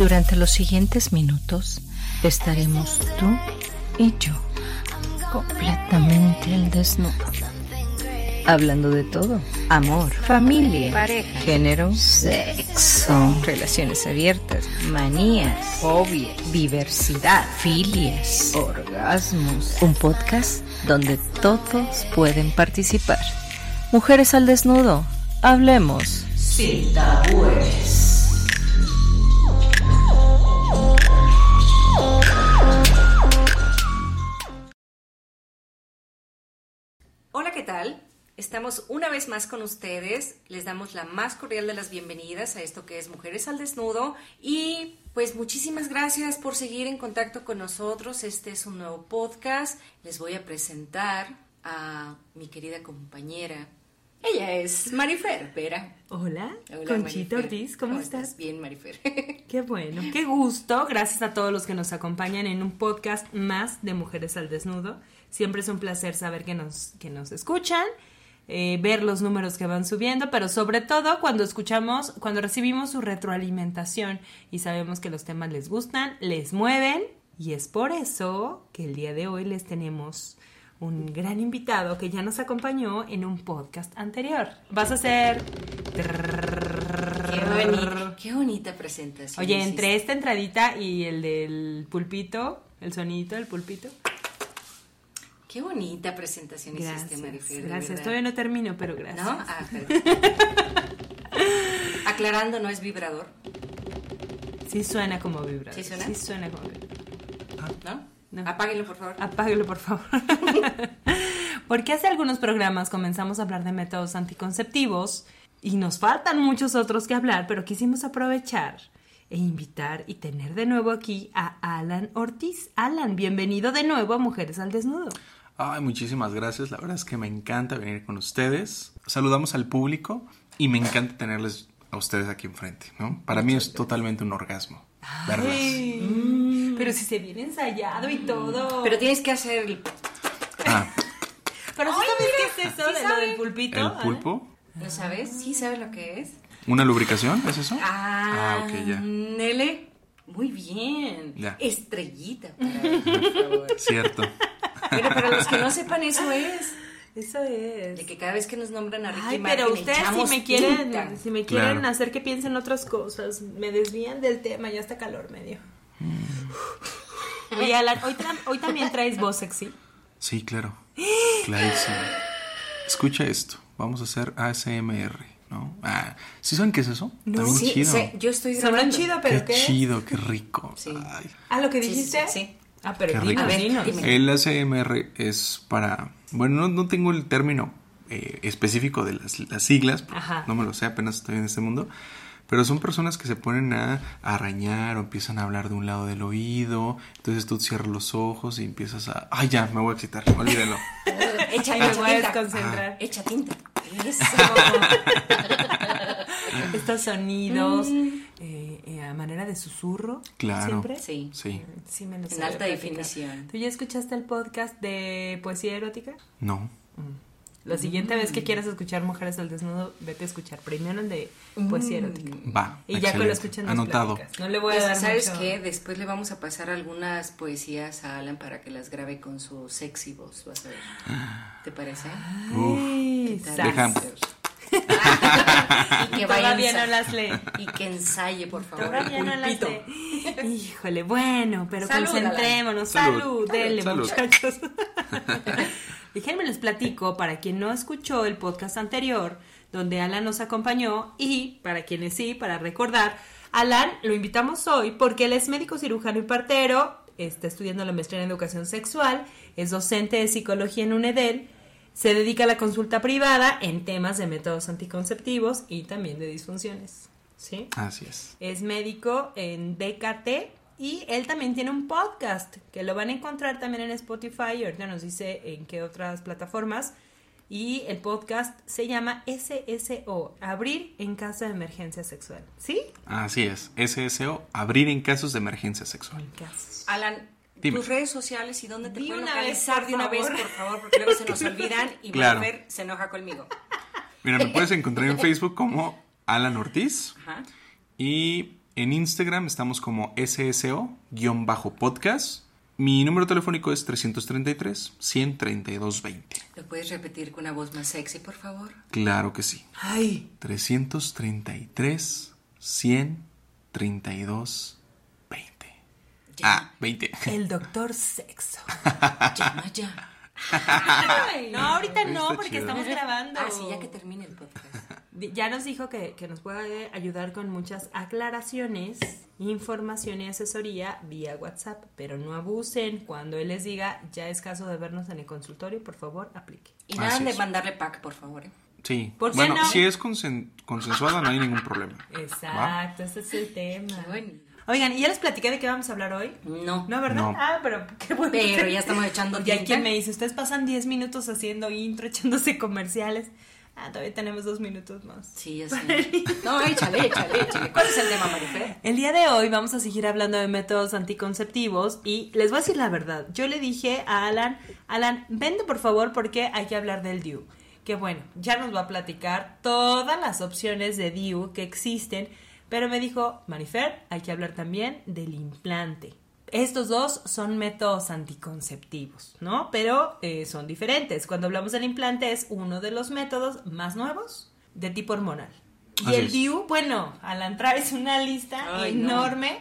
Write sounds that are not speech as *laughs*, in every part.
Durante los siguientes minutos estaremos tú y yo completamente al desnudo. Hablando de todo. Amor, familia, pareja, género, sexo, relaciones abiertas, manías, fobias, diversidad, filias, orgasmos. Un podcast donde todos pueden participar. Mujeres al desnudo. Hablemos. Sin tabúes. Estamos una vez más con ustedes. Les damos la más cordial de las bienvenidas a esto que es Mujeres al Desnudo. Y pues muchísimas gracias por seguir en contacto con nosotros. Este es un nuevo podcast. Les voy a presentar a mi querida compañera. Ella es Marifer Vera. Hola, Conchita Ortiz, ¿cómo, estás? Bien, Marifer. *laughs* Qué bueno, qué gusto. Gracias a todos los que nos acompañan en un podcast más de Mujeres al Desnudo. Siempre es un placer saber que nos, que nos escuchan, eh, ver los números que van subiendo, pero sobre todo cuando escuchamos, cuando recibimos su retroalimentación y sabemos que los temas les gustan, les mueven y es por eso que el día de hoy les tenemos un gran invitado que ya nos acompañó en un podcast anterior. Vas a hacer... Qué bonita, presentación. Oye, entre esta entradita y el del pulpito, el sonito del pulpito. Qué bonita presentación hiciste, Marifer. Gracias, todavía no termino, pero gracias. ¿No? Ah, Aclarando, ¿no es vibrador? Sí suena como vibrador. ¿Sí suena? Sí suena como vibrador. ¿No? No. Apáguelo, por favor. Apáguelo, por favor. *laughs* Porque hace algunos programas comenzamos a hablar de métodos anticonceptivos y nos faltan muchos otros que hablar, pero quisimos aprovechar e invitar y tener de nuevo aquí a Alan Ortiz. Alan, bienvenido de nuevo a Mujeres al Desnudo. Ay, muchísimas gracias. La verdad es que me encanta venir con ustedes. Saludamos al público y me encanta tenerles a ustedes aquí enfrente, ¿no? Para mí es totalmente un orgasmo. Ay, mm. pero si se viene ensayado y todo. Pero tienes que hacer el... Ah. *laughs* Pero sabes qué es eso de lo del pulpito? ¿El pulpo? ¿Lo sabes? ¿Sí sabes lo que es? ¿Una lubricación? ¿Es eso? Ah, ah ok, ya. Nele. Muy bien. Ya. Estrellita para por favor. Cierto. Pero para los que no sepan, eso es. Eso es. De que cada vez que nos nombran a Ricky Ay, pero ustedes si me quieren, si me quieren hacer que piensen otras cosas, me desvían del tema, ya está calor medio. Mm. Oye, Alan, ¿hoy, hoy también traes voz sexy. Sí, claro. *gasps* Clarísimo. Escucha esto. Vamos a hacer ASMR, ¿no? Ah, ¿sí saben qué es eso? No, sí, chido. yo estoy chido, pero qué, qué chido, qué rico. Sí. Ah, lo que dijiste. sí. Ah, pero El ACMR es para. Bueno, no, tengo el término eh, específico de las, siglas, no me lo sé, apenas estoy en este mundo. Pero son personas que se ponen a, arañar o empiezan a hablar de un lado del oído. Entonces tú cierras los ojos y empiezas a. ¡Ay, ya! Me voy a excitar, olvídalo. Echa, me voy a desconcentrar. Echa tinta. *laughs* Eso. *gasps* Estos sonidos. Mm. Eh, a manera de susurro. Claro. ¿Siempre? Sí. Sí. sí me en alta definición. ¿Tú ya escuchaste el podcast de poesía erótica? No. Mm. La siguiente vez que quieras escuchar Mujeres al Desnudo, vete a escuchar primero el de poesía mm. erótica. Va. Y ya que lo escuchan Anotado. No le voy a pues, dar ¿Sabes qué? Después le vamos a pasar algunas poesías a Alan para que las grabe con su sexy voz, vas a ver. *gasps* ¿Te parece? Uf. ¿Qué tal? *laughs* y que vaya Todavía no las lee. Y que ensaye, por favor. Todavía no las lee. Híjole, bueno, pero Salud, concentrémonos. Salud. Salud, Salud, denle, salud. muchachos. *laughs* Déjenme les platico para quien no escuchó el podcast anterior, donde Alan nos acompañó, y para quienes sí, para recordar, Alan lo invitamos hoy porque él es médico cirujano y partero, está estudiando la maestría en educación sexual, es docente de psicología en UNEDEL, se dedica a la consulta privada en temas de métodos anticonceptivos y también de disfunciones. ¿Sí? Así es. es médico en DKT y él también tiene un podcast que lo van a encontrar también en Spotify y ahorita nos dice en qué otras plataformas y el podcast se llama SSO, Abrir en caso de emergencia sexual. ¿Sí? Así es. SSO, abrir en casos de emergencia sexual. Casos. Alan, Dime. tus redes sociales y dónde te Di pueden localizar de una vez, por favor, porque luego se nos *laughs* olvidan y Claro. Marifer se enoja conmigo. Mira, me puedes encontrar en Facebook como Alan Ortiz Ajá. y en Instagram estamos como SSO-podcast. Mi número telefónico es 333-132-20. ¿Lo puedes repetir con una voz más sexy, por favor? Claro que sí. Ay, 333-132-20. Ya. Ah, 20. el *laughs* doctor sexo. Llama ya. no, ahorita no, porque chido. estamos grabando. Ah, sí, ya que termine el podcast. Ya nos dijo que, que nos puede ayudar con muchas aclaraciones, información y asesoría vía WhatsApp, pero no abusen. Cuando él les diga ya es caso de vernos en el consultorio, por favor, aplique. Y nada Así de es. mandarle pack, por favor. ¿eh? Sí. ¿Por bueno, no? si es consen- consensuado no hay ningún problema. Exacto, ese es el tema. Qué bueno. Oigan, ¿y ya les platiqué de qué vamos a hablar hoy? No. No, ¿verdad? No. Ah, pero *laughs* qué bueno. Pero ya estamos echando Porque hay quien me dice, ustedes pasan 10 minutos haciendo intro, *laughs* echándose comerciales. Ah, todavía tenemos dos minutos más. Sí, ya *laughs* sé. No, échale, échale, échale. ¿Cuál es el tema, Marifer? El día de hoy vamos a seguir hablando de métodos anticonceptivos y les voy a decir la verdad. Yo le dije a Alan, Alan, vente por favor porque hay que hablar del DIU. Que bueno, ya nos va a platicar todas las opciones de DIU que existen, pero me dijo, Marifer, hay que hablar también del implante. Estos dos son métodos anticonceptivos, ¿no? Pero eh, son diferentes. Cuando hablamos del implante es uno de los métodos más nuevos de tipo hormonal. Y Así el es. DIU, bueno, al entrar es una lista Ay, no. enorme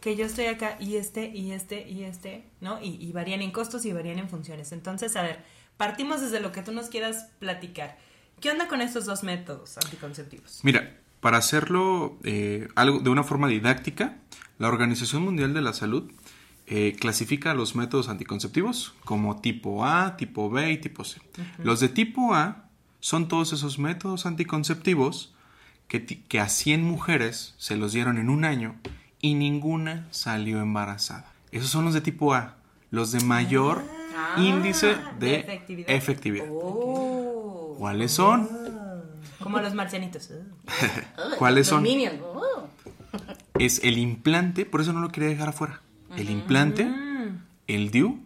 que yo estoy acá y este y este y este, ¿no? Y, y varían en costos y varían en funciones. Entonces, a ver, partimos desde lo que tú nos quieras platicar. ¿Qué onda con estos dos métodos anticonceptivos? Mira, para hacerlo eh, algo de una forma didáctica, la Organización Mundial de la Salud eh, clasifica los métodos anticonceptivos como tipo A, tipo B y tipo C. Los de tipo A son todos esos métodos anticonceptivos que, que a 100 mujeres se los dieron en un año y ninguna salió embarazada. Esos son los de tipo A, los de mayor índice de, de efectividad. efectividad. Oh. ¿Cuáles son? Como los marcianitos. *laughs* ¿Cuáles los son? Minions. Oh. *laughs* es el implante, por eso no lo quería dejar afuera. El implante, el DIU,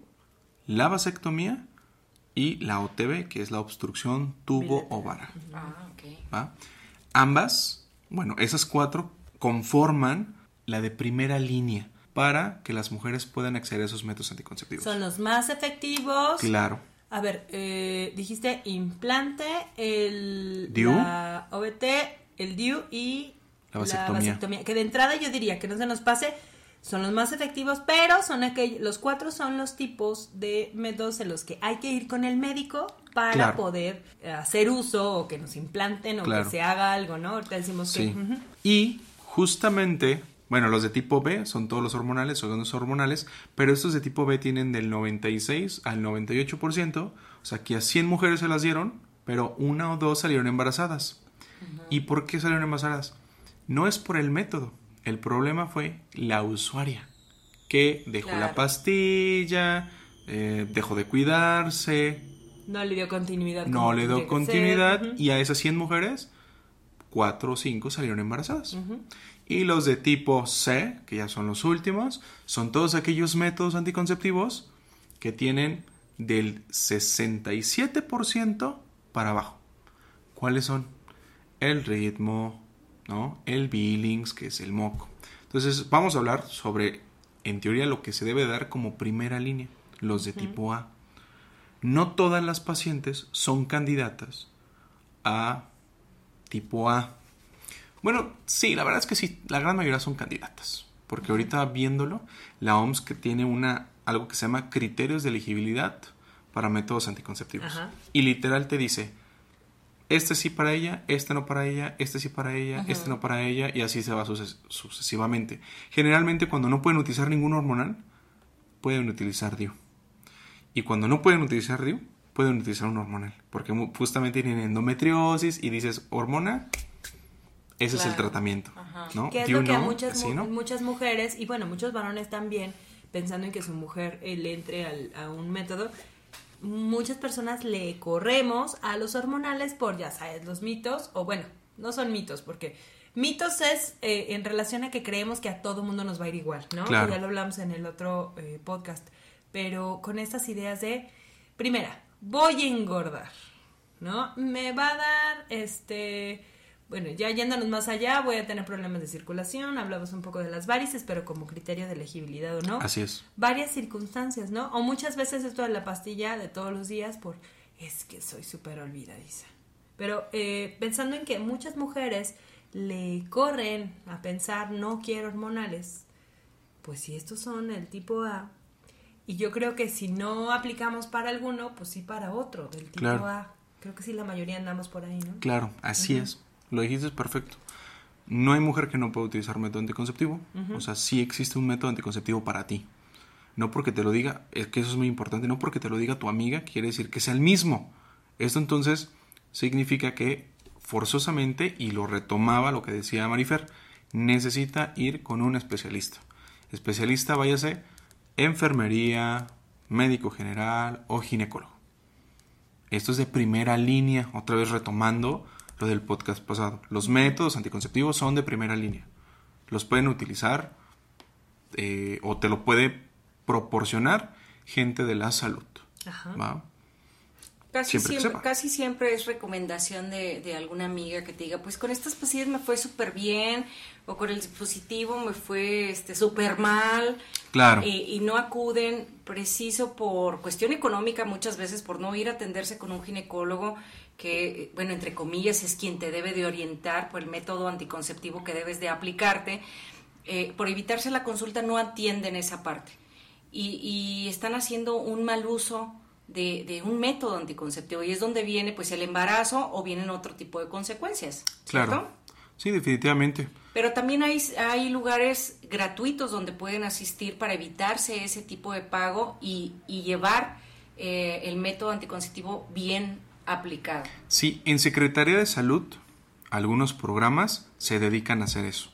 la vasectomía y la OTB, que es la obstrucción tubo-ovar. Ah, ok. ¿va? Ambas, bueno, esas cuatro conforman la de primera línea para que las mujeres puedan acceder a esos métodos anticonceptivos. Son los más efectivos. Claro. A ver, eh, dijiste implante, el DIU. la OBT, el DIU y La vasectomía. Que de entrada yo diría que no se nos pase, son los más efectivos, pero son aquellos, los cuatro son los tipos de métodos en los que hay que ir con el médico para Claro. poder eh, hacer uso o que nos implanten o Claro. que se haga algo, ¿no? Ahorita decimos Sí. que... ujú. Y justamente, bueno, los de tipo B son todos los hormonales, son los hormonales, pero estos de tipo B tienen del 96 al 98%, o sea que a 100 mujeres se las dieron, pero una o dos salieron embarazadas. ¿Y por qué salieron embarazadas? No es por el método, el problema fue la usuaria, que dejó la pastilla, eh, dejó de cuidarse, No le dio continuidad. no le dio continuidad y a esas 100 mujeres, 4 o 5 salieron embarazadas. Y los de tipo C, que ya son los últimos, son todos aquellos métodos anticonceptivos que tienen del 67% para abajo. ¿Cuáles son? El ritmo, ¿no? El Billings, que es el moco. Entonces, vamos a hablar sobre, en teoría, lo que se debe dar como primera línea, los de tipo A. No todas las pacientes son candidatas a tipo A. Bueno, sí, la verdad es que sí, la gran mayoría son candidatas. Porque ahorita viéndolo, la OMS que tiene una, algo que se llama criterios de elegibilidad para métodos anticonceptivos. Y literal te dice, este sí para ella, este no para ella, este sí para ella, este no para ella, y así se va sucesivamente. Generalmente cuando no pueden utilizar ningún hormonal, pueden utilizar DIU. Y cuando no pueden utilizar DIU, pueden utilizar un hormonal. Porque justamente tienen endometriosis y dices, hormona, ese es el tratamiento. ¿no? Que es lo que a muchas, muchas mujeres, y bueno, muchos varones también, pensando en que su mujer eh, le entre a un método, muchas personas le corremos a los hormonales por, ya sabes, los mitos, o bueno, no son mitos, porque mitos es eh, en relación a que creemos que a todo mundo nos va a ir igual, ¿no? ya lo hablamos en el otro eh, podcast, pero con estas ideas de, primera, voy a engordar, ¿no? Me va a dar, este bueno, ya yéndonos más allá, voy a tener problemas de circulación, hablamos un poco de las varices, pero como criterio de elegibilidad o no. Así es. Varias circunstancias, ¿no? O muchas veces esto de la pastilla de todos los días por, es que soy súper olvidadiza. Pero eh, pensando en que muchas mujeres le corren a pensar, no quiero hormonales, pues si estos son el tipo A, y yo creo que si no aplicamos para alguno, pues sí para otro, del tipo A. Creo que sí la mayoría andamos por ahí, ¿no? Claro, así es. Lo dijiste es perfecto. No hay mujer que no pueda utilizar método anticonceptivo. O sea, sí existe un método anticonceptivo para ti. No porque te lo diga, es que eso es muy importante, no porque te lo diga tu amiga, quiere decir que sea el mismo. Esto entonces significa que forzosamente, y lo retomaba lo que decía Marifer, necesita ir con un especialista. Especialista, váyase, enfermería, médico general o ginecólogo. Esto es de primera línea, otra vez retomando lo del podcast pasado. Los métodos anticonceptivos son de primera línea. Los pueden utilizar eh, o te lo puede proporcionar gente de la salud. Ajá. Casi siempre, casi siempre es recomendación de, alguna amiga que te diga, pues con estas pastillas me fue súper bien, o con el dispositivo me fue este súper mal. Claro. y no acuden preciso por cuestión económica muchas veces, por no ir a atenderse con un ginecólogo que, bueno, entre comillas, es quien te debe de orientar por el método anticonceptivo que debes de aplicarte, eh, por evitarse la consulta no atienden esa parte. Y, están haciendo un mal uso de, un método anticonceptivo y es donde viene pues el embarazo o vienen otro tipo de consecuencias. Claro. Sí, definitivamente. Pero también hay, hay lugares gratuitos donde pueden asistir para evitarse ese tipo de pago y, llevar eh, el método anticonceptivo bien aplicado. Sí, en Secretaría de Salud algunos programas se dedican a hacer eso.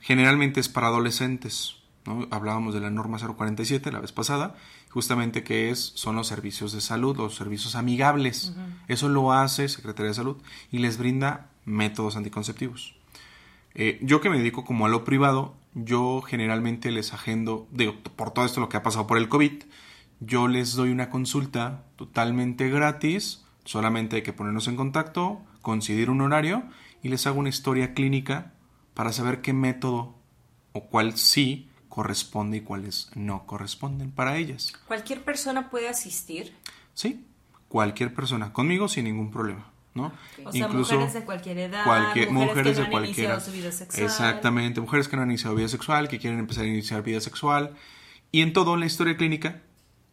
Generalmente es para adolescentes. ¿no? Hablábamos de la norma 047 la vez pasada, justamente que es, son los servicios de salud, los servicios amigables. Eso lo hace Secretaría de Salud y les brinda métodos anticonceptivos. Eh, yo que me dedico como a lo privado, yo generalmente les agendo, digo, por todo esto lo que ha pasado por el COVID, yo les doy una consulta totalmente gratis Solamente hay que ponernos en contacto, coincidir un horario y les hago una historia clínica para saber qué método o cuál sí corresponde y cuáles no corresponden para ellas. ¿Cualquier persona puede asistir? Sí, cualquier persona, conmigo sin ningún problema. ¿no? O sea, mujeres de cualquier edad, mujeres, que no han iniciado su vida sexual. Exactamente, mujeres que no han iniciado vida sexual, que quieren empezar a iniciar vida sexual. Y en todo la historia clínica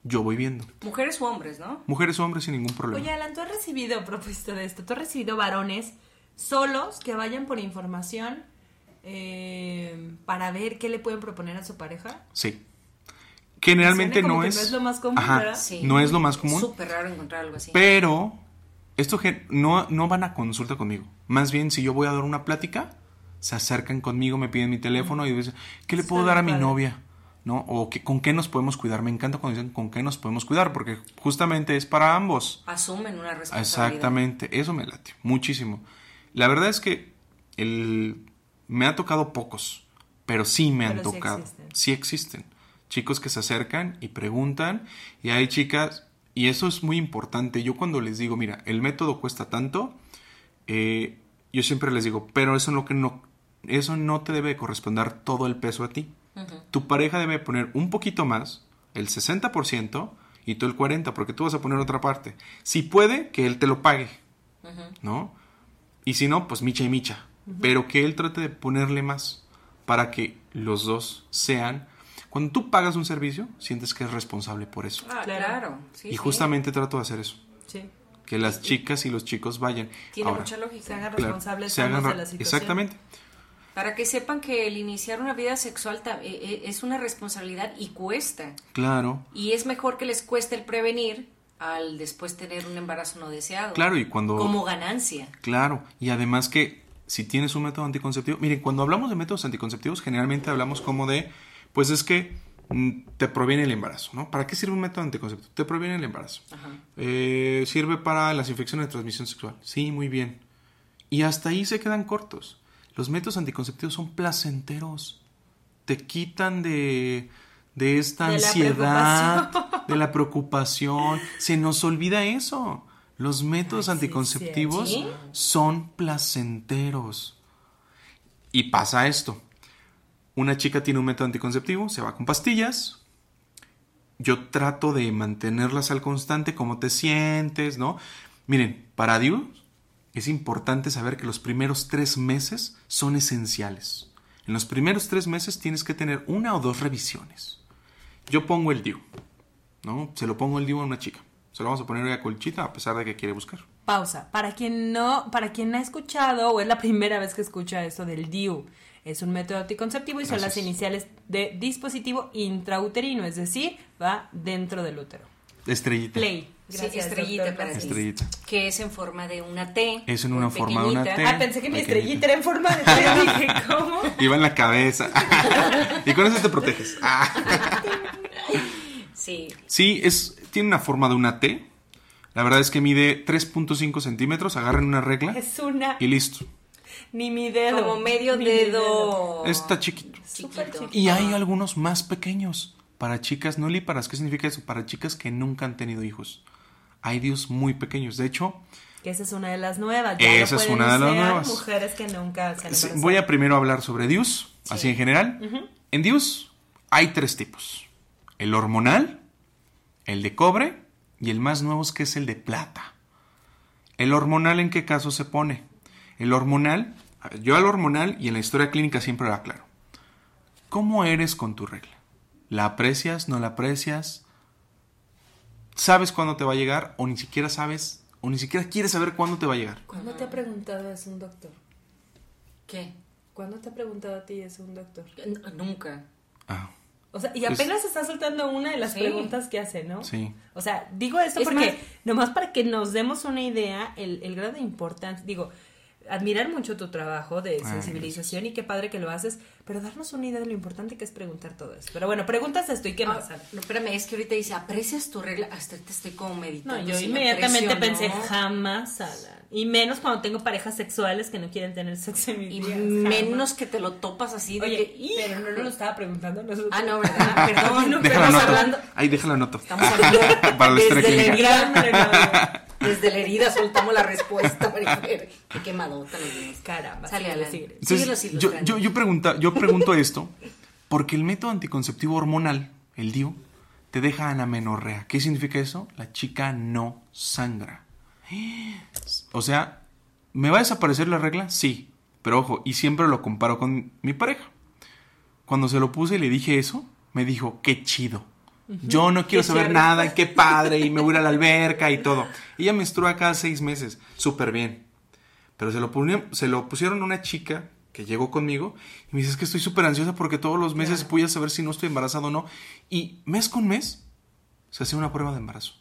yo voy viendo. Mujeres o hombres, ¿no? Mujeres o hombres sin ningún problema. Oye, Alan, ¿tú has recibido, *laughs* a propósito de esto, tú has recibido varones solos que vayan por información eh, para ver qué le pueden proponer a su pareja? Sí. Generalmente no es, no es lo más común, ¿verdad? No es lo más común. Súper raro encontrar algo así. Pero esto no, no van a consulta conmigo. Más bien, si yo voy a dar una plática, se acercan conmigo, me piden mi teléfono y dicen, ¿qué le puedo dar a mi novia? ¿no? O que, con qué nos podemos cuidar. Me encanta cuando dicen con qué nos podemos cuidar, porque justamente es para ambos. Asumen una responsabilidad. Exactamente, eso me late muchísimo. La verdad es que el, me ha tocado pocos, pero sí me han tocado. Sí existen. Chicos que se acercan y preguntan, y hay chicas, y eso es muy importante. Yo cuando les digo, mira, el método cuesta tanto, eh, yo siempre les digo, pero eso, lo que no, eso no te debe corresponder todo el peso a ti. Tu pareja debe poner un poquito más, el 60%, y tú el 40%, porque tú vas a poner otra parte. Si puede, que él te lo pague, ¿no? Y si no, pues micha y micha. Pero que él trate de ponerle más para que los dos sean... Cuando tú pagas un servicio, sientes que es responsable por eso. Ah, claro. y justamente trato de hacer eso. Sí. Que las chicas y los chicos vayan. Tiene mucha lógica. Se hagan responsables se hagan de la situación. Exactamente. Para que sepan que el iniciar una vida sexual eh, eh, es una responsabilidad y cuesta. Claro. Y es mejor que les cueste el prevenir al después tener un embarazo no deseado. Claro, y cuando... Como ganancia. Claro, y además que si tienes un método anticonceptivo, miren, cuando hablamos de métodos anticonceptivos, generalmente hablamos como de, pues es que mm, te proviene el embarazo, ¿no? ¿Para qué sirve un método anticonceptivo? Te proviene el embarazo. Eh, sirve para las infecciones de transmisión sexual. Sí, muy bien. Y hasta ahí se quedan cortos. Los métodos anticonceptivos son placenteros. Te quitan de, de esta De ansiedad, de la preocupación. Se nos olvida eso. Los métodos Ay, sí, anticonceptivos ¿sí? son placenteros. Y pasa esto. Una chica tiene un método anticonceptivo, se va con pastillas, yo trato de mantenerlas al constante, cómo te sientes, ¿no? Miren, para Dios es importante saber que los primeros tres meses son esenciales. En los primeros tres meses tienes que tener una o dos revisiones. Yo pongo el DIU, ¿no? Se lo pongo el DIU a una chica. Se lo vamos a poner hoy a Colchita a pesar de que quiere buscar. Pausa. Para quien no, para quien no ha escuchado o es la *laughs* primera vez que escucha esto del DIU, es un método anticonceptivo y son las iniciales de dispositivo intrauterino, es decir, va dentro del útero. Estrellita. Play. Sí, Gracias, estrellita doctor para. Estrellita. Que es en forma de una T. Es en una forma de una. T. Ah, pensé que mi Pequeñita. estrellita era en forma de T. *laughs* Dije, ¿cómo? Iba en la cabeza. *laughs* y con eso te proteges. Ah. Sí. Sí, es, tiene una forma de una T. La verdad es que mide 3.5 centímetros. Agarren una regla Es una. y listo. Ni mi dedo. Como medio mi dedo. Está chiquito. Súper chiquito. Y hay algunos más pequeños. Para chicas no líparas. ¿Qué significa eso? Para chicas que nunca han tenido hijos. Hay dios muy pequeños. De hecho, Que esa es una de las nuevas. ya Esa es una de las nuevas. Mujeres que nunca se han sí, voy a primero hablar sobre dios, así en general. En dios hay tres tipos. El hormonal, el de cobre y el más nuevo es que es el de plata. ¿El hormonal en qué caso se pone? El hormonal, yo al hormonal y en la historia clínica siempre lo aclaro. ¿Cómo eres con tu regla? ¿La aprecias? ¿No la aprecias? ¿Sabes cuándo te va a llegar? ¿O ni siquiera sabes? ¿O ni siquiera quieres saber cuándo te va a llegar? ¿Cuándo te ha preguntado eso un doctor? ¿Qué? ¿Cuándo te ha preguntado a ti eso un doctor? N- Nunca. Ah, O sea, y apenas está soltando una de las Sí. preguntas que hace, ¿no? sí. O sea, digo esto Es porque, más- nomás para que nos demos una idea, el, el grado de importancia, digo, admirar mucho tu trabajo de Ah, sensibilización y qué padre que lo haces, pero darnos una idea de lo importante que es preguntar todo eso. Pero bueno, preguntas esto y qué Ah, más. no, espérame, es que ahorita dice, ¿aprecias tu regla? Hasta ahorita estoy como No, meditando. yo si la inmediatamente pensé, no. jamás, Alan. Y menos cuando tengo parejas sexuales que no quieren tener sexo en mi Y vida. menos que te lo topas así de Oye, que... pero no nos lo estaba preguntando nosotros. Ah, no, ¿verdad? *laughs* Perdón, no, Déjala estamos hablando... Ahí déjala anoto. Estamos hablando *laughs* Para desde la clínica. Desde la herida soltamos la respuesta, Marifer. Qué quemadota nos dimos. Caramba, Sale. Entonces, Síguelos yo, yo, yo, pregunta, yo pregunto esto porque el método anticonceptivo hormonal, el DIU, te deja anamenorrea. ¿Qué significa eso? La chica no sangra. O sea, ¿me va a desaparecer la regla? Sí. Pero ojo, y siempre lo comparo con mi pareja. Cuando se lo puse y le dije eso, me dijo, qué chido. Yo no quiero Qué saber chévere. nada, qué padre, y me voy a ir a la *laughs* alberca y todo. Ella menstrua cada seis meses, súper bien. Pero se lo, poni- se lo pusieron a una chica que llegó conmigo y me dice, es que estoy súper ansiosa porque todos los meses voy a saber si no estoy embarazado o no. Y mes con mes se hace una prueba de embarazo.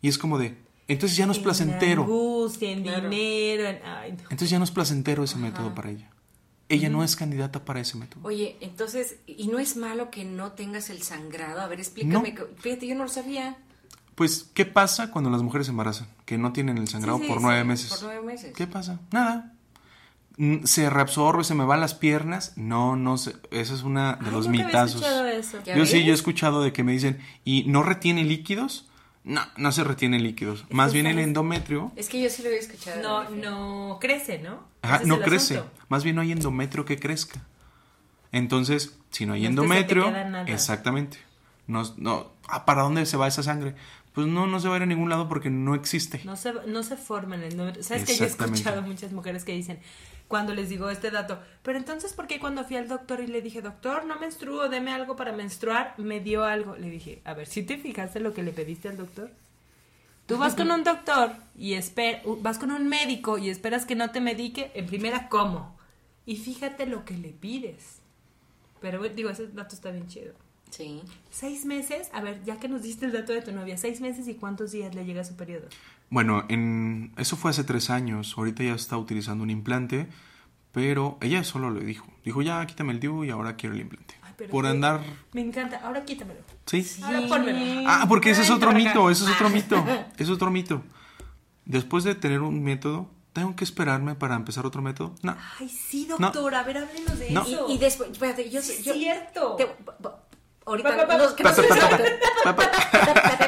Y es como de, entonces ya no es En placentero. angustia, en Claro. dinero, en... Ay, no. Entonces ya no es placentero ese método para ella. Ella no es candidata para ese método. Oye, entonces, ¿y no es malo que no tengas el sangrado? A ver, explícame. No. Fíjate, yo no lo sabía. Pues, ¿qué pasa cuando las mujeres se embarazan? Que no tienen el sangrado Sí, sí, por sí, nueve meses. Por nueve meses. ¿Qué pasa? Nada. Mm, Se reabsorbe, se me van las piernas. No, no sé. Esa es una de Ay, los nunca había mitazos. escuchado eso. ¿Ya Yo sí, yo he escuchado de que me dicen, ¿y no retiene líquidos? No, no se retiene líquidos. Más bien el endometrio, Es que yo sí lo había escuchado. No, no crece, ¿no? ajá, Ese no crece. asunto. Más bien no hay endometrio que crezca. Entonces, si no hay No es que se te endometrio, queda nada. exactamente. No, no, ah, ¿Para dónde se va esa sangre? Pues no, no se va a ir a ningún lado porque no existe. No se, no se forman el número. ¿Sabes que yo he escuchado muchas mujeres que dicen, cuando les digo este dato, pero entonces, ¿por qué cuando fui al doctor y le dije, doctor, no menstruo, deme algo para menstruar, me dio algo? Le dije, a ver, ¿si te fijaste lo que le pediste al doctor? Tú vas con un doctor y esper vas con un médico y esperas que no te medique, en primera, ¿cómo? Y fíjate lo que le pides. Pero digo, ese dato está bien chido. Sí. Seis meses, a ver, ya que nos diste el dato de tu novia, seis meses y cuántos días le llega su periodo. Bueno, en eso fue hace tres años. Ahorita ya está utilizando un implante, pero ella solo le dijo. Dijo, ya quítame el DIU y ahora quiero el implante. Por andar. Me encanta, ahora quítamelo. Sí. sí. Ahora pónmelo. Ah, porque ese es otro mito, ese es otro mito. *laughs* Es otro mito. Después de tener un método, ¿Tengo que esperarme para empezar otro método? No. Ay, sí, doctor. A ver, háblenos de eso. Y, después, espérate, yo... Sí, yo cierto. Ahorita nos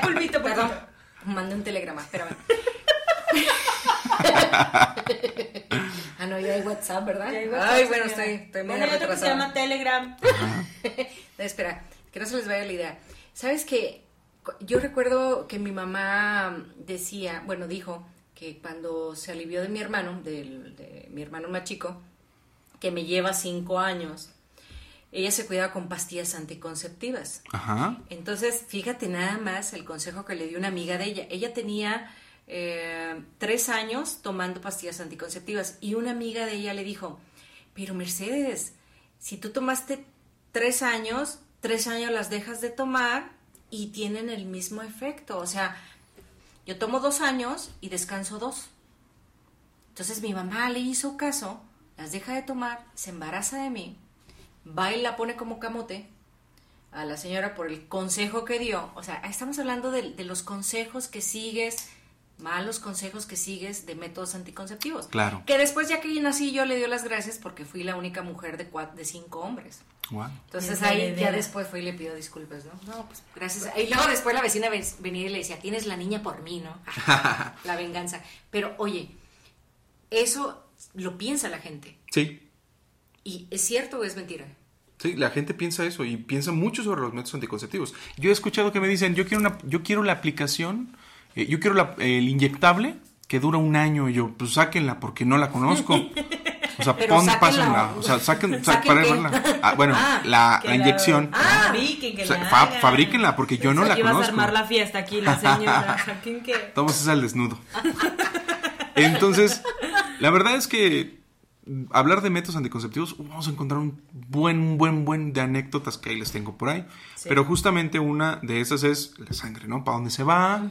pulpito, *laughs* perdón. Mandé un telegrama, espérame. *laughs* ah, no, ya hay WhatsApp, ¿verdad? Ay, bueno, estoy, estoy medio bueno, se llama Telegram. *laughs* espera, que no se les vaya la idea. ¿Sabes qué? Yo recuerdo que mi mamá decía, bueno, dijo que cuando se alivió de mi hermano, de mi hermano más chico, que me lleva cinco años, ella se cuidaba con pastillas anticonceptivas. Ajá. Entonces, fíjate nada más el consejo que le dio una amiga de ella. Ella tenía eh, tres años tomando pastillas anticonceptivas y una amiga de ella le dijo, pero Mercedes, si tú tomaste tres años, tres años las dejas de tomar y tienen el mismo efecto. O sea, yo tomo dos años y descanso dos. Entonces mi mamá le hizo caso, las deja de tomar, se embaraza de mí va y la pone como camote a la señora por el consejo que dio. O sea, estamos hablando de, los consejos que sigues, malos consejos que sigues de métodos anticonceptivos. Claro. Que después, ya que nací, yo le dio las gracias porque fui la única mujer de, de cinco hombres. Entonces ahí ya después fui y le pido disculpas, ¿no? No, pues gracias. Y luego después la vecina venía y le decía, tienes la niña por mí, ¿no? *laughs* la venganza. Pero oye, eso lo piensa la gente. Sí. ¿Y es cierto o es mentira? Sí, la gente piensa eso y piensa mucho sobre los métodos anticonceptivos. Yo he escuchado que me dicen, yo quiero, una, yo quiero la aplicación, eh, yo quiero el inyectable que dura un año. Y yo, pues sáquenla porque no la conozco. *laughs* O sea, pon, pásenla. O sea, saquen, *laughs* para verla. Ah, bueno, ah, la, la, inyección. Ah, fabríquenla porque yo no la conozco. Vas a armar la fiesta aquí, la señora. Saquen que. Estamos al desnudo. Entonces, la verdad es que hablar de métodos anticonceptivos, vamos a encontrar un buen, buen, buen de anécdotas que ahí les tengo por ahí. Pero justamente una de esas es la sangre, ¿no? ¿Para dónde se va?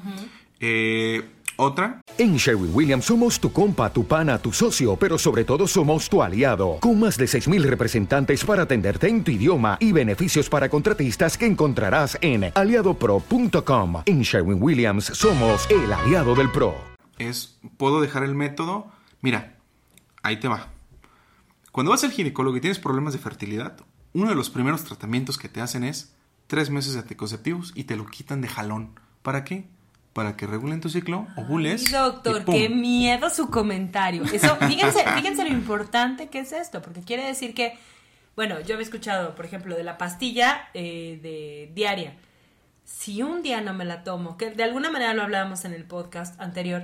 eh, otra. En Sherwin Williams somos tu compa, tu pana, tu socio, pero sobre todo somos tu aliado, con más de 6.000 representantes para atenderte en tu idioma y beneficios para contratistas que encontrarás en aliadopro.com. En Sherwin Williams somos el aliado del PRO. Es, ¿puedo dejar el método? Mira, ahí te va. Cuando vas al ginecólogo y tienes problemas de fertilidad, uno de los primeros tratamientos que te hacen es tres meses de anticonceptivos y te lo quitan de jalón. ¿Para qué? Para que regulen tu ciclo, ovules. Ay, doctor, qué miedo su comentario. Eso, fíjense, fíjense lo importante que es esto, porque quiere decir que, bueno, yo he escuchado, por ejemplo, de la pastilla eh, de diaria. Si un día no me la tomo, que de alguna manera lo hablábamos en el podcast anterior,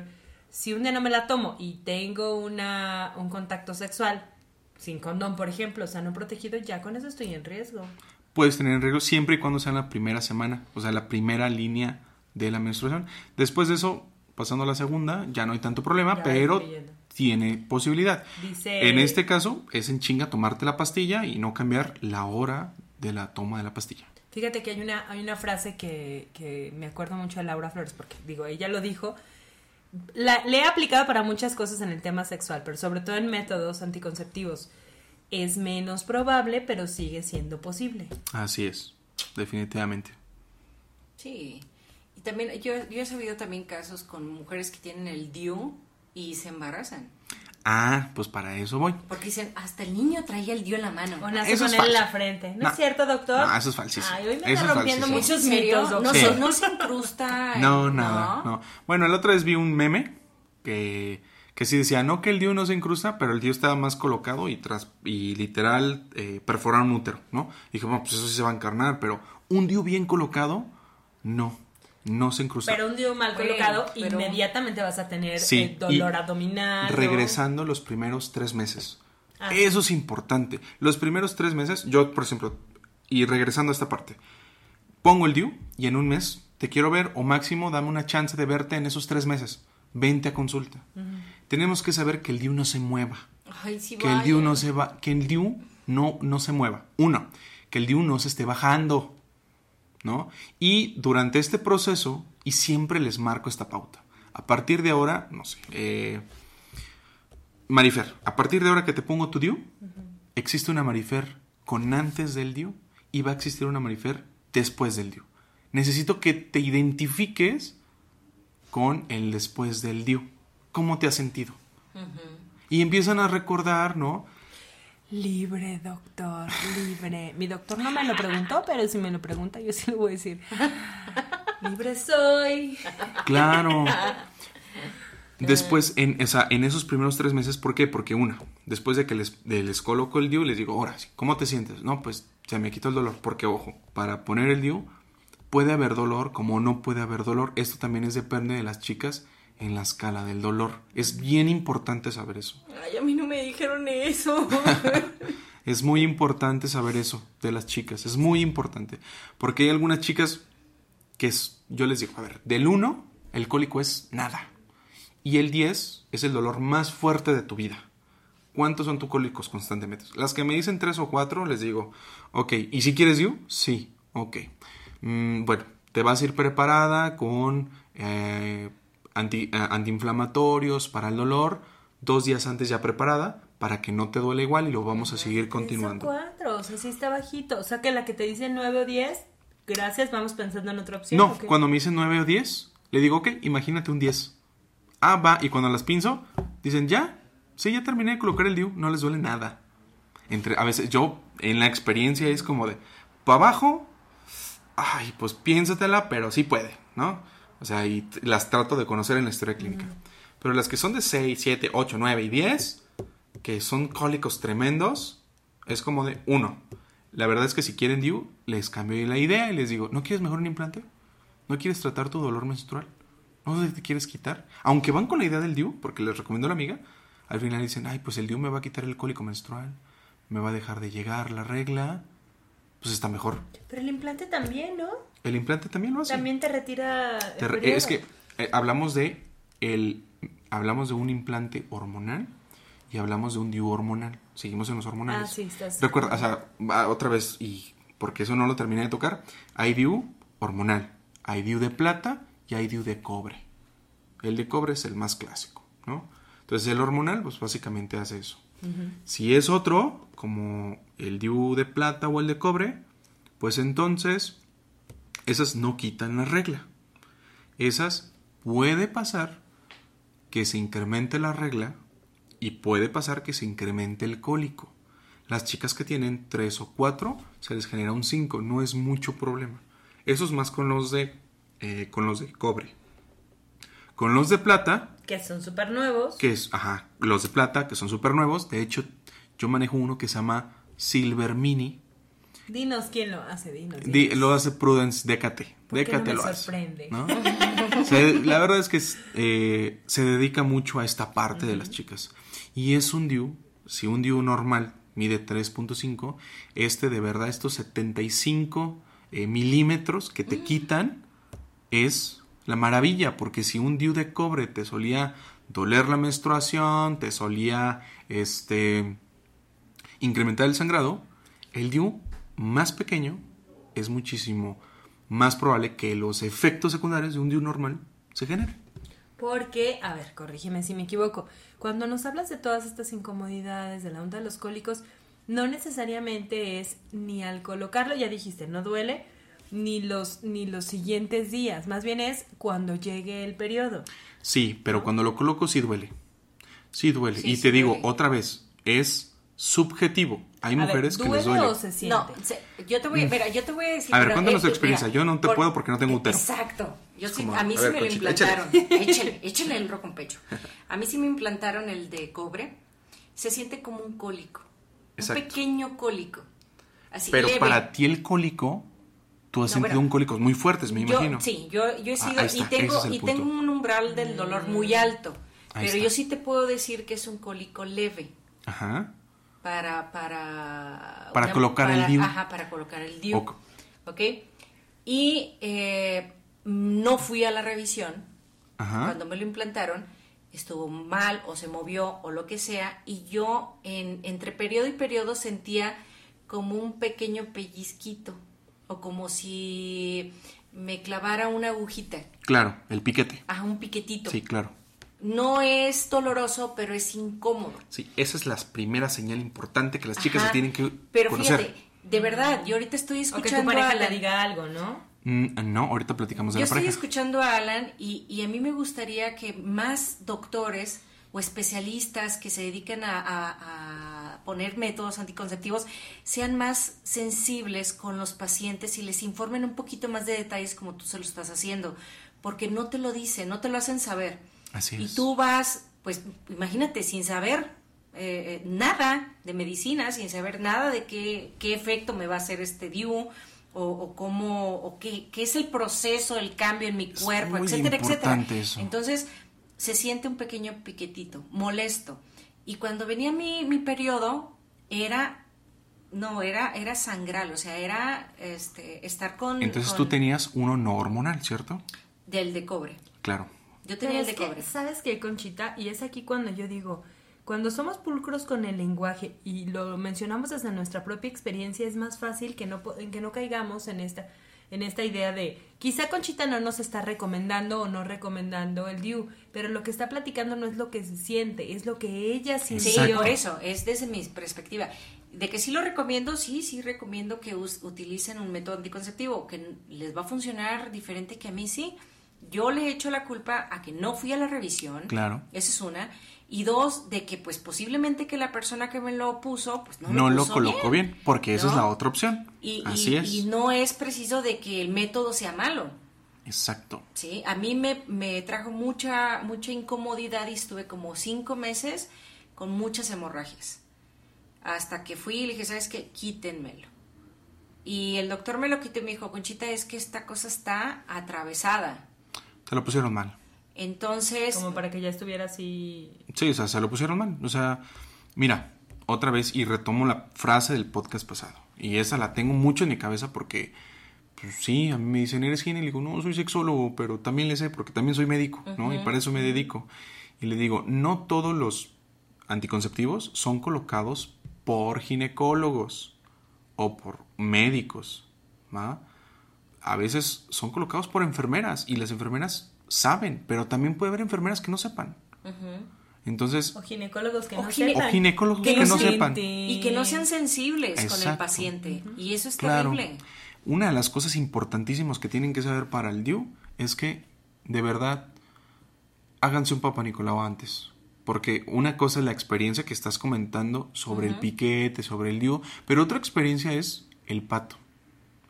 si un día no me la tomo y tengo una, un contacto sexual, sin condón, por ejemplo, o sea, no protegido, ya con eso estoy en riesgo. Puedes tener en riesgo siempre y cuando sea en la primera semana, o sea, la primera línea de la menstruación. Después de eso, pasando a la segunda, ya no hay tanto problema, pero tiene posibilidad. En este caso, es en chinga tomarte la pastilla y no cambiar la hora de la toma de la pastilla. Fíjate que hay una, hay una frase que, que me acuerdo mucho de Laura Flores, porque digo, ella lo dijo, la, le he aplicado para muchas cosas en el tema sexual, pero sobre todo en métodos anticonceptivos. Es menos probable, pero sigue siendo posible. Así es, definitivamente. Sí. Y también, yo, yo he sabido también casos con mujeres que tienen el DIU y se embarazan. Ah, pues para eso voy. Porque dicen, hasta el niño traía el dio en la mano. O nace con él en la frente. ¿No, es cierto, doctor? No, eso es falsísimo. Ay, hoy me está rompiendo muchos mitos, doctor. No, se, no se incrusta. *laughs* No, nada, no. Bueno, la otra vez vi un meme que, que sí decía, no que el dio no se incrusta, pero el dio estaba más colocado y tras y literal eh, perforar un útero, ¿no? Y dije, bueno, pues eso sí se va a encarnar, pero un dio bien colocado, no. No se incrusta. Pero un DIU mal colocado, inmediatamente vas a tener eh, dolor abdominal. Regresando los primeros tres meses. Ah. Eso es importante. Los primeros tres meses, yo, por ejemplo, y regresando a esta parte, pongo el DIU y en un mes te quiero ver o máximo dame una chance de verte en esos tres meses. Vente a consulta. Tenemos que saber que el DIU no se mueva. que el DIU no se va, que el DIU no, no se mueva. Uno, que el DIU no se esté bajando. ¿No? Y durante este proceso, y siempre les marco esta pauta. A partir de ahora, no sé, eh, Marifer, a partir de ahora que te pongo tu DIU, existe una Marifer con antes del DIU y va a existir una Marifer después del DIU. Necesito que te identifiques con el después del DIU. ¿Cómo te has sentido? Y empiezan a recordar, ¿no? Libre, doctor, libre. Mi doctor no me lo preguntó, pero si me lo pregunta, yo sí le voy a decir. libre soy. Claro. Después, en, en esos primeros tres meses, ¿por qué? Porque una, después de que les, les coloco el DIU, les digo, ahora, ¿cómo te sientes? No, pues se me quitó el dolor. Porque, ojo, para poner el DIU puede haber dolor como no puede haber dolor. Esto también es depende de las chicas en la escala del dolor. Es bien importante saber eso. Ay, a mí no me dijeron eso. *laughs* es muy importante saber eso de las chicas. Es muy importante. Porque hay algunas chicas que es, yo les digo, a ver, del 1 el cólico es nada. Y el 10 es el dolor más fuerte de tu vida. ¿Cuántos son tus cólicos constantemente? Las que me dicen 3 o 4, les digo, ok, ¿y si quieres you? Sí, ok. Mm, bueno, te vas a ir preparada con eh, anti, eh, antiinflamatorios para el dolor, dos días antes ya preparada, para que no te duele igual y lo vamos a seguir continuando. 4, o sea, sí está bajito. O sea, que la que te dice 9 o 10, gracias, vamos pensando en otra opción. No, cuando me dicen 9 o 10, le digo, ok, imagínate un 10 Ah, va, y cuando las pinzo, dicen, ya, sí, ya terminé de colocar el DIU, no les duele nada. Entre, a veces yo, en la experiencia, es como de, para abajo, ay, pues piénsatela, pero sí puede, ¿no? O sea, y las trato de conocer en la historia clínica. Pero las que son de 6, 7, 8, 9 y 10, que son cólicos tremendos, es como de, uno, la verdad es que si quieren DIU, les cambio la idea y les digo, ¿no quieres mejor un implante? ¿No quieres tratar tu dolor menstrual? ¿No te quieres quitar? Aunque van con la idea del DIU, porque les recomiendo a la amiga, al final dicen, ay, pues el DIU me va a quitar el cólico menstrual, me va a dejar de llegar la regla, pues está mejor. Pero el implante también, ¿no? El implante también lo hace. También te retira. es que eh, hablamos de el hablamos de un implante hormonal y hablamos de un DIU hormonal. Seguimos en los hormonales. Ah, sí, estás. Recuerda, o sea, otra vez, y porque eso no lo terminé de tocar, hay DIU hormonal, hay DIU de plata y hay DIU de cobre. El de cobre es el más clásico, ¿no? Entonces el hormonal, pues básicamente hace eso. Si es otro, como el DIU de plata o el de cobre, pues entonces esas no quitan la regla. Esas puede pasar que se incremente la regla y puede pasar que se incremente el cólico. Las chicas que tienen 3 o 4 se les genera un 5, no es mucho problema. Eso es más con los de eh, con los de cobre. Con los de plata. Que son súper nuevos. Que es, ajá, los de plata, que son súper nuevos. De hecho, yo manejo uno que se llama Silver Mini. Dinos quién lo hace, dinos. lo hace Prudence DKT. DKT lo sorprende? *laughs* la verdad es que eh, se dedica mucho a esta parte de las chicas. Y es un DIU, si un DIU normal mide 3.5, este de verdad, estos 75 eh, milímetros que te quitan, es la maravilla, porque si un DIU de cobre te solía doler la menstruación, te solía este, incrementar el sangrado, el DIU más pequeño es muchísimo más probable que los efectos secundarios de un DIU normal se generen. Porque, a ver, corrígeme si me equivoco, cuando nos hablas de todas estas incomodidades, de la onda de los cólicos, no necesariamente es ni al colocarlo, ya dijiste, no duele, ni los, ni los siguientes días, más bien es cuando llegue el periodo. Sí, pero cuando lo coloco sí duele. Sí duele. y te digo otra vez, es subjetivo. Hay mujeres que les duele. O se siente? No, yo te voy, mira, yo te voy a decir. A ver, cuéntanos tu experiencia. yo no te puedo porque no tengo útero. Exacto. Yo sí, a mí sí me lo implantaron. *laughs* Échale, échale el rojo con pecho. A mí sí me implantaron el de cobre. Se siente como un cólico. Un pequeño cólico. Así, Pero para ti el cólico Tú has sentido un cólicos muy fuertes, me imagino. Sí, yo, yo he ah, sido y tengo y tengo un umbral del dolor muy alto, pero yo sí te puedo decir que es un cólico leve. Ajá. Para para para colocar el DIU. Ajá, para colocar el DIU. Ok. Y eh, no fui a la revisión ajá. cuando me lo implantaron estuvo mal o se movió o lo que sea y yo en, entre periodo y periodo sentía como un pequeño pellizquito o como si me clavara una agujita. Claro, el piquete. Ah, un piquetito. Sí, claro. No es doloroso, pero es incómodo. Sí, esa es la primera señal importante que las chicas se tienen que Pero fíjate, de verdad, yo ahorita estoy escuchando o que tu pareja diga algo, ¿no? Mm, no, ahorita platicamos de Yo la estoy escuchando a Alan y, a mí me gustaría que más doctores o especialistas que se dediquen a, poner métodos anticonceptivos sean más sensibles con los pacientes y les informen un poquito más de detalles como tú se lo estás haciendo, porque no te lo dicen, no te lo hacen saber. Así es. Y tú vas, pues imagínate, sin saber eh, eh, nada de medicina, sin saber nada de qué, qué efecto me va a hacer este DIU, o, cómo, o qué, es el proceso, el cambio en mi cuerpo, etcétera, etcétera. Entonces, se siente un pequeño piquetito, molesto. Y cuando venía mi, mi periodo, era, no, era, era sangral, o sea, era este, estar con... Entonces tú tenías uno no hormonal, ¿cierto? Del de cobre. Claro. Yo tenía el de cobre. ¿Sabes qué, Conchita? Y es aquí cuando yo digo, cuando somos pulcros con el lenguaje y lo mencionamos desde nuestra propia experiencia, es más fácil que no, que no caigamos en esta, en esta idea de quizá Conchita no nos está recomendando o no recomendando el DIU, pero lo que está platicando no es lo que se siente, es lo que ella sintió. Sí, por eso, es desde mi perspectiva. De que sí lo recomiendo, sí, sí recomiendo que utilicen un método anticonceptivo, que les va a funcionar diferente que a mí sí. Yo le echo la culpa a que no fui a la revisión. Claro. Esa es una y dos, de que pues posiblemente que la persona que me lo puso pues no, no lo, colocó bien, porque esa es la otra opción. Y, Así es. Y no es preciso de que el método sea malo. Exacto. Sí, a mí me, me trajo mucha, mucha incomodidad y estuve como cinco meses con muchas hemorragias. Hasta que fui y le dije, ¿sabes qué? Quítenmelo. Y el doctor me lo quitó y me dijo, Conchita, es que esta cosa está atravesada. Te lo pusieron mal. Entonces... Como para que ya estuviera así... Sí, o sea, se lo pusieron mal. O sea, mira, otra vez y retomo la frase del podcast pasado. Y esa la tengo mucho en mi cabeza porque, pues sí, a mí me dicen, ¿eres gine? Y le digo, no, soy sexólogo, pero también le sé porque también soy médico, ¿no? Y para eso me dedico. Y le digo, no todos los anticonceptivos son colocados por ginecólogos o por médicos, ¿va? A veces son colocados por enfermeras y las enfermeras saben, pero también puede haber enfermeras que no sepan. Entonces, o ginecólogos que no sepan. O ginecólogos que, no sepan. Y que no sean sensibles con el paciente. Y eso es terrible. Una de las cosas importantísimas que tienen que saber para el DIU es que, de verdad, háganse un Papa Nicolau antes. Porque una cosa es la experiencia que estás comentando sobre el piquete, sobre el DIU, pero otra experiencia es el pato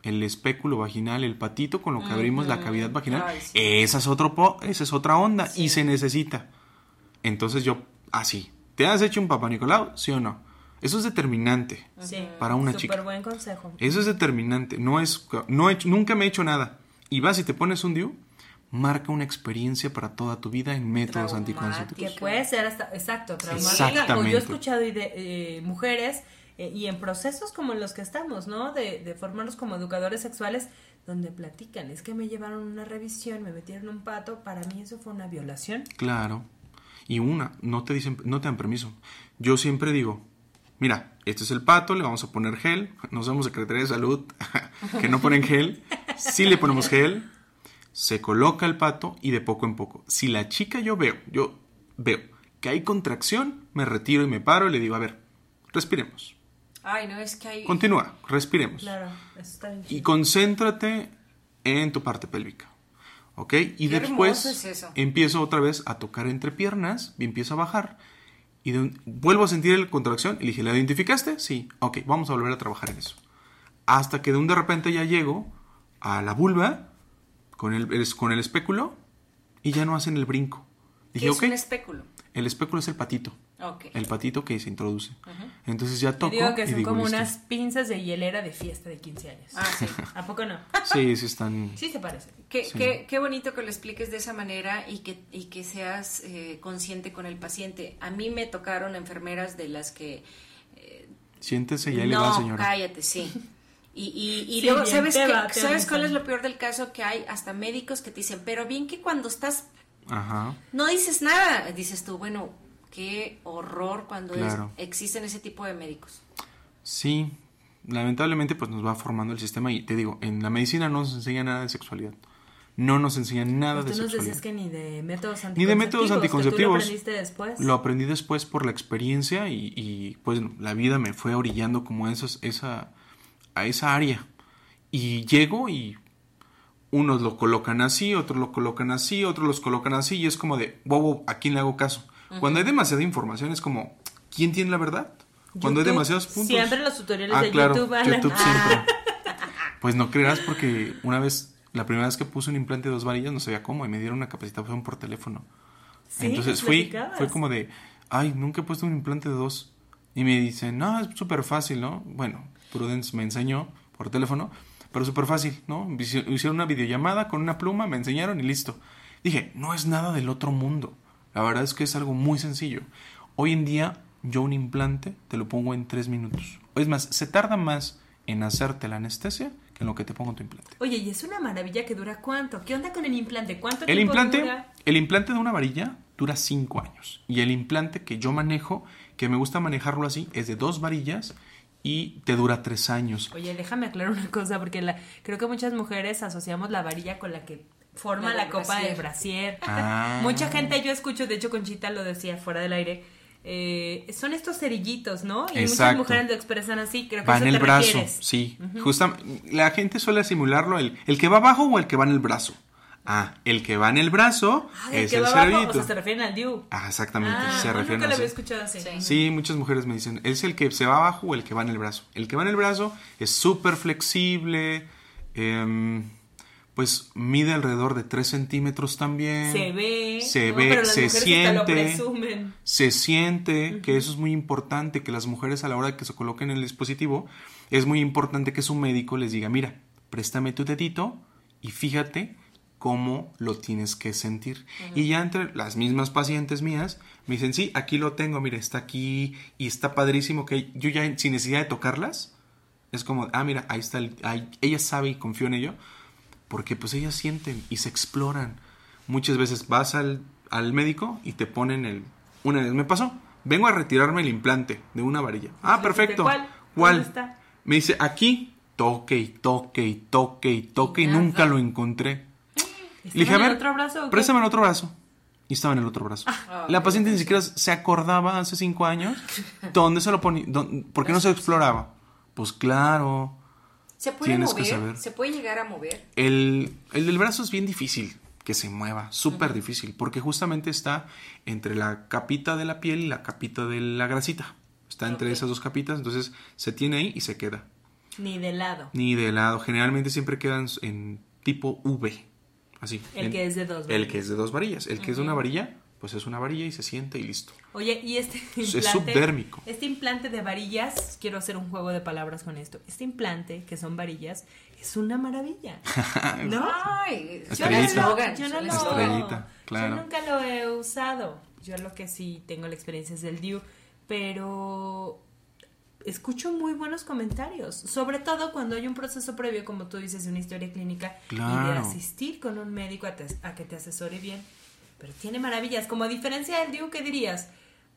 el espéculo vaginal, el patito con lo que abrimos la cavidad vaginal, esa, es otro esa es otra onda y se necesita. Entonces yo, así, ¿te has hecho un papá Nicolau? ¿Sí o no? Eso es determinante para una chica. buen consejo. Eso es determinante. No es, no he nunca me he hecho nada. Y vas y te pones un DIU, marca una experiencia para toda tu vida en métodos anticonceptivos. Que puede ser hasta, exacto, traumática. yo he escuchado de, eh, mujeres eh, y en procesos como los que estamos, ¿no? De, de, formarnos como educadores sexuales, donde platican, es que me llevaron una revisión, me metieron un pato, para mí eso fue una violación. Claro. Y una, no te dicen, no te dan permiso. Yo siempre digo, mira, este es el pato, le vamos a poner gel, no somos Secretaría de Salud *laughs* que no ponen gel, sí le ponemos gel, se coloca el pato y de poco en poco. Si la chica yo veo, yo veo que hay contracción, me retiro y me paro y le digo, a ver, respiremos. Ay, no, es que hay... Continúa, respiremos. Claro, está bien Y concéntrate en tu parte pélvica. ¿Ok? Y después empiezo otra vez a tocar entre piernas y empiezo a bajar. Y vuelvo a sentir la contracción y dije, ¿la identificaste? Sí. Ok, vamos a volver a trabajar en eso. Hasta que de un de repente ya llego a la vulva con el, con el espéculo y ya no hacen el brinco. Dije, ¿Qué es un espéculo? El espéculo es el patito. El patito que se introduce. Entonces ya toco. digo que son como unas pinzas de hielera de fiesta de 15 años. Ah, sí. *laughs* ¿A poco no? sí, sí están. Sí se parece. Qué, qué, bonito que lo expliques de esa manera y que, y que seas eh, consciente con el paciente. A mí me tocaron enfermeras de las que. Eh, Siéntese, ya le va, señora. Cállate, sí. Y, y, luego, ¿sabes, qué, ¿sabes cuál es lo peor del caso? Que hay hasta médicos que te dicen, pero bien que cuando estás. Ajá. No dices nada. Dices tú, bueno, qué horror cuando existen ese tipo de médicos. Sí, lamentablemente pues nos va formando el sistema y te digo, en la medicina no nos enseña nada de sexualidad. No nos enseñan nada de sexualidad. Nos que ni de métodos anticonceptivos. Ni de métodos anticonceptivos. lo aprendiste después? Lo aprendí después por la experiencia y, pues la vida me fue orillando como a, esos, esa, a esa área. Y llego y unos lo colocan así, otros lo colocan así, otros los colocan así y es como de, bobo, ¿a quién le hago caso? Cuando hay demasiada información es como, ¿quién tiene la verdad? Cuando hay demasiados puntos. Siempre los tutoriales ah, de YouTube. YouTube siempre. *laughs* Pues no creerás porque una vez, la primera vez que puse un implante de dos varillas no sabía cómo y me dieron una capacitación por teléfono. Entonces fui, fue como de, ay, nunca he puesto un implante de dos. Y me dicen, no, es súper fácil, ¿no? Bueno, Prudence me enseñó por teléfono, pero súper fácil, ¿no? Hicieron una videollamada con una pluma, me enseñaron y listo. Dije, no es nada del otro mundo. La verdad es que es algo muy sencillo. Hoy en día yo un implante te lo pongo en tres minutos. Es más, se tarda más en hacerte la anestesia que en lo que te pongo tu implante. Oye, y es una maravilla que dura cuánto. ¿Qué onda con el implante? ¿Cuánto el tiempo implante, dura? El implante de una varilla dura cinco años. Y el implante que yo manejo, que me gusta manejarlo así, es de dos varillas y te dura tres años. Oye, déjame aclarar una cosa, porque la, creo que muchas mujeres asociamos la varilla con la que forma la, copa de brasier. Ah. *laughs* Mucha gente yo escucho, de hecho Conchita lo decía fuera del aire, eh, son estos cerillitos, ¿no? Y muchas mujeres lo expresan así, creo que va en el brazo, sí. la gente suele simularlo el, el que va abajo o el que va en el brazo. Ah, el que va en el brazo ah, es el cerillito. O sea, se refieren al DIU. Ah, exactamente, ah, se refieren nunca lo había escuchado así. Sí. muchas mujeres me dicen, es el que se va abajo o el que va en el brazo. El que va en el brazo es súper flexible, eh, pues mide alrededor de 3 centímetros también. Se ve. Se ve, se siente. Se siente, que eso es muy importante, que las mujeres a la hora de que se coloquen el dispositivo, es muy importante que su médico les diga, mira, préstame tu dedito y fíjate cómo lo tienes que sentir. Y ya entre las mismas pacientes mías me dicen, sí, aquí lo tengo, mira, está aquí y está padrísimo, que yo ya sin necesidad de tocarlas, es como, ah, mira, ahí está, ella sabe y confío en ello porque pues ellas sienten y se exploran. Muchas veces vas al, al médico y te ponen el... Una vez me pasó, vengo a retirarme el implante de una varilla. Ah, perfecto. ¿Cuál? ¿Cuál? Está? Me dice, aquí, toque y toque y toque y toque y, nunca lo encontré. Le dije, a ver, otro brazo, préstame el otro brazo. Y estaba en el otro brazo. Ah, la paciente ni siquiera se acordaba hace cinco años dónde se lo ponía, por qué no se exploraba. Pues claro, ¿Se puede mover? ¿Se puede llegar a mover? El, el del brazo es bien difícil que se mueva, súper difícil, porque justamente está entre la capita de la piel y la capita de la grasita. Está entre esas dos capitas, entonces se tiene ahí y se queda. Ni de lado. Ni de lado. Generalmente siempre quedan en tipo V. Así. El que es de dos varillas. El que es de dos varillas. El que es de una varilla pues es una varilla y se siente y listo. Oye, y este implante. Es subdérmico. Este implante de varillas, quiero hacer un juego de palabras con esto. Este implante, que son varillas, es una maravilla. *laughs* ¿No? Ay, yo no, lo, yo no lo, claro. Yo nunca lo he usado. Yo lo que sí tengo la experiencia es del DIU, pero escucho muy buenos comentarios, sobre todo cuando hay un proceso previo, como tú dices, de una historia clínica y de asistir con un médico a que te asesore bien pero tiene maravillas. Como a diferencia del Diu, ¿qué dirías?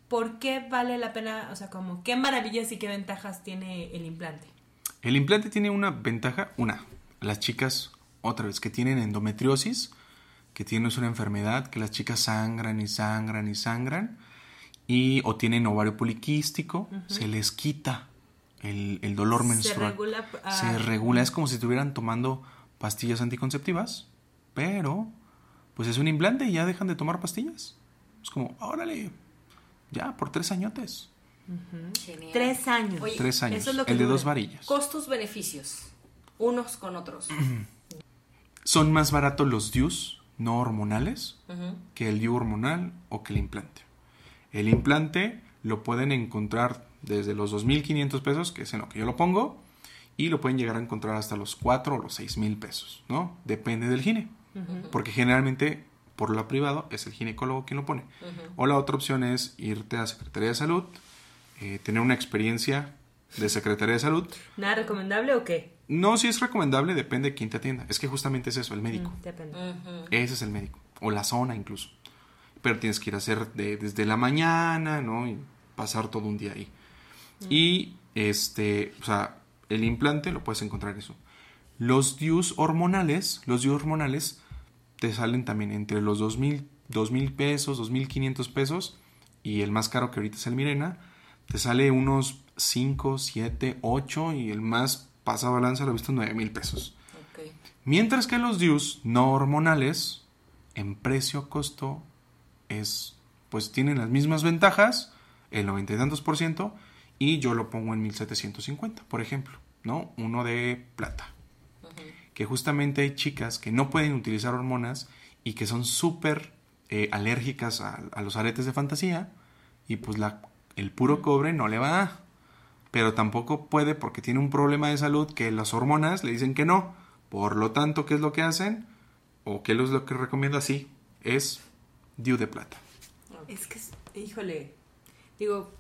¿Por qué vale la pena, o sea, como qué maravillas y qué ventajas tiene el implante? El implante tiene una ventaja, una, las chicas, otra vez, que tienen endometriosis, que tienen una enfermedad, que las chicas sangran y sangran y sangran, y o tienen ovario poliquístico, se les quita el, dolor menstrual. Se regula, se ah, regula, es como si estuvieran tomando pastillas anticonceptivas, pero pues es un implante y ya dejan de tomar pastillas. Es como, órale, ya, por tres añotes. Tres años. tres años. el de dos varillas. Costos, beneficios. Unos con otros. *clears throat* Son más baratos los DIUs no hormonales que el DIU hormonal o que el implante. El implante lo pueden encontrar desde los 2.500 pesos, que es en lo que yo lo pongo, y lo pueden llegar a encontrar hasta los 4 o los 6.000 pesos, ¿no? Depende del gine. Porque generalmente por lo privado es el ginecólogo quien lo pone. O la otra opción es irte a Secretaría de Salud, eh, tener una experiencia de Secretaría de Salud. ¿Nada recomendable o qué? No, si es recomendable, depende de quién te atienda. Es que justamente es eso, el médico. Mm, depende. Ese es el médico. O la zona incluso. Pero tienes que ir a hacer desde la mañana, ¿no? Y pasar todo un día ahí. Mm. Y, este, o sea, el implante lo puedes encontrar eso. Los DIUs hormonales, los DIUs hormonales te salen también entre los 2.000 mil pesos, 2.500 pesos. Y el más caro que ahorita es el Mirena, te sale unos 5, 7, 8 y el más pasado lanza lo he visto en 9 mil pesos. Mientras que los DIUs no hormonales, en precio-costo, es, pues tienen las mismas ventajas, el 90 y tantos por ciento, y yo lo pongo en 1750, por ejemplo, ¿no? Uno de plata. Que justamente hay chicas que no pueden utilizar hormonas y que son súper eh, alérgicas a, a, los aretes de fantasía, y pues la, el puro cobre no le va pero tampoco puede porque tiene un problema de salud que las hormonas le dicen que no. Por lo tanto, ¿qué es lo que hacen? ¿O qué es lo que recomiendo así? Es DIU de plata. Es que, híjole, digo,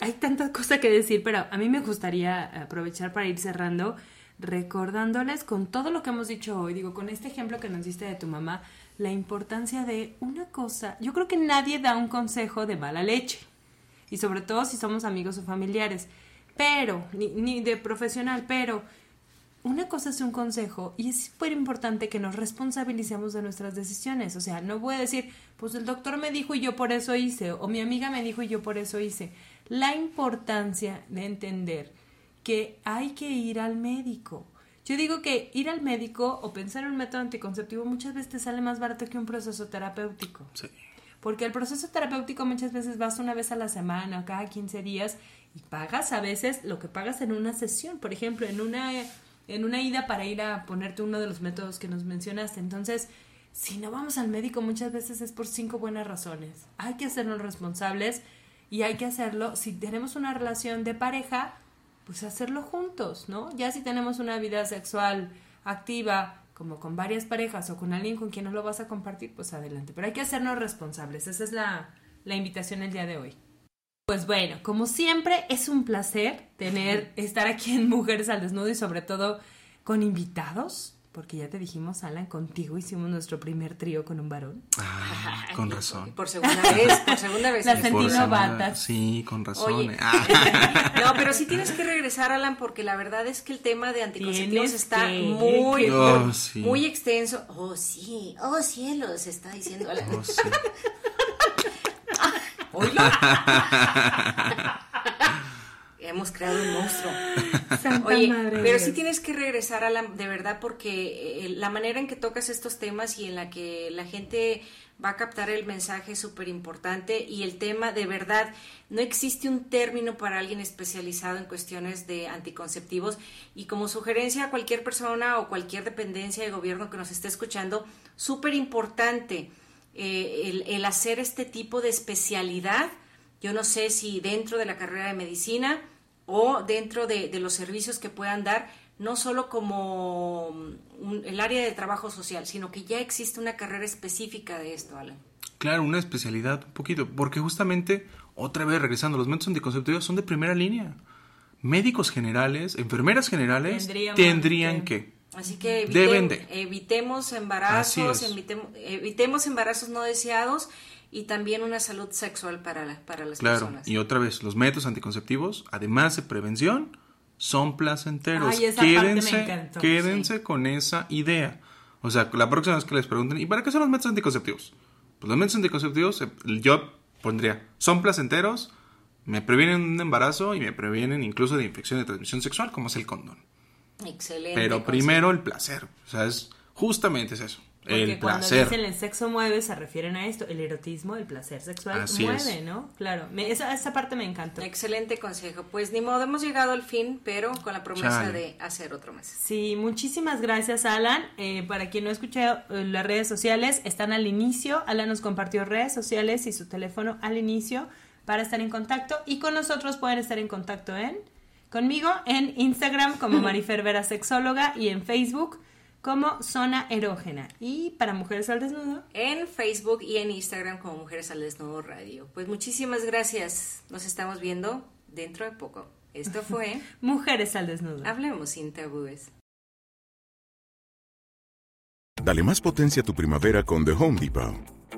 hay tanta cosa que decir, pero a mí me gustaría aprovechar para ir cerrando recordándoles con todo lo que hemos dicho hoy, digo, con este ejemplo que nos diste de tu mamá, la importancia de una cosa. Yo creo que nadie da un consejo de mala leche, y sobre todo si somos amigos o familiares pero, ni, ni de profesional, pero una cosa es un consejo y es súper importante que nos responsabilicemos de nuestras decisiones. O sea, no voy a decir, pues el doctor me dijo y yo por eso hice, o mi amiga me dijo y yo por eso hice. La importancia de entender que hay que ir al médico. Yo digo que ir al médico o pensar en un método anticonceptivo muchas veces te sale más barato que un proceso terapéutico. Sí. Porque el proceso terapéutico muchas veces vas una vez a la semana o cada 15 días y pagas a veces lo que pagas en una sesión, por ejemplo, en una, en una ida para ir a ponerte uno de los métodos que nos mencionaste. Entonces, si no vamos al médico muchas veces es por cinco buenas razones. Hay que hacernos responsables y hay que hacerlo, si tenemos una relación de pareja, pues hacerlo juntos, ¿no? Ya si tenemos una vida sexual activa, como con varias parejas o con alguien con quien no lo vas a compartir, pues adelante. Pero hay que hacernos responsables. Esa es la, la invitación el día de hoy. Pues bueno, como siempre, es un placer tener, *laughs* estar aquí en Mujeres al Desnudo y sobre todo con invitados, porque ya te dijimos, Alan, contigo hicimos nuestro primer trío con un varón. Ah, con *laughs* razón. Por segunda vez, por segunda vez. La sentí novata. Sí, con razón. *laughs* no, pero sí tienes que regresar, Alan, porque la verdad es que el tema de anticonceptivos está muy, oh, muy extenso. Oh, sí, oh, cielos, está diciendo Alan. Oh, sí. *laughs* Hemos creado un monstruo. *laughs* Oye, pero sí tienes que regresar a la de verdad porque eh, la manera en que tocas estos temas y en la que la gente va a captar el mensaje es súper importante y el tema de verdad, no existe un término para alguien especializado en cuestiones de anticonceptivos. Y como sugerencia a cualquier persona o cualquier dependencia de gobierno que nos esté escuchando, súper importante eh, el, hacer este tipo de especialidad, yo no sé si dentro de la carrera de medicina o dentro de, los servicios que puedan dar, no solo como el área de trabajo social, sino que ya existe una carrera específica de esto, Alan. Claro, una especialidad, un poquito, porque justamente, otra vez regresando, los métodos anticonceptivos son de primera línea. Médicos generales, enfermeras generales tendrían que Así que evitemos embarazos, evitemos, embarazos no deseados y también una salud sexual para, para las claro, personas. Y otra vez, los métodos anticonceptivos, además de prevención, son placenteros. quédense quédense con esa idea. O sea, la próxima vez que les pregunten, ¿y para qué son los métodos anticonceptivos? Pues los métodos anticonceptivos, eh, yo pondría, son placenteros, me previenen un embarazo y me previenen incluso de infección de transmisión sexual, como es el condón. Excelente. Pero primero el placer. O sea, es justamente es eso. Porque cuando dicen el sexo mueve, se refieren a esto, el erotismo, el placer sexual mueve, ¿no? Claro, esa, esa parte me encantó. Excelente consejo. Pues ni modo, hemos llegado al fin, pero con la promesa de hacer otro mes. Sí, muchísimas gracias, Alan. Eh, para quien no ha escuchado eh, las redes sociales, están al inicio. Alan nos compartió redes sociales y su teléfono al inicio para estar en contacto y con nosotros pueden estar en contacto en conmigo en Instagram como *laughs* Marifer Vera Sexóloga y en Facebook como Zona Erógena. Y para Mujeres al Desnudo. En Facebook y en Instagram como Mujeres al Desnudo Radio. Pues muchísimas gracias. Nos estamos viendo dentro de poco. Esto *laughs* fue Mujeres al Desnudo. Hablemos sin tabúes. Dale más potencia a tu primavera con The Home Depot.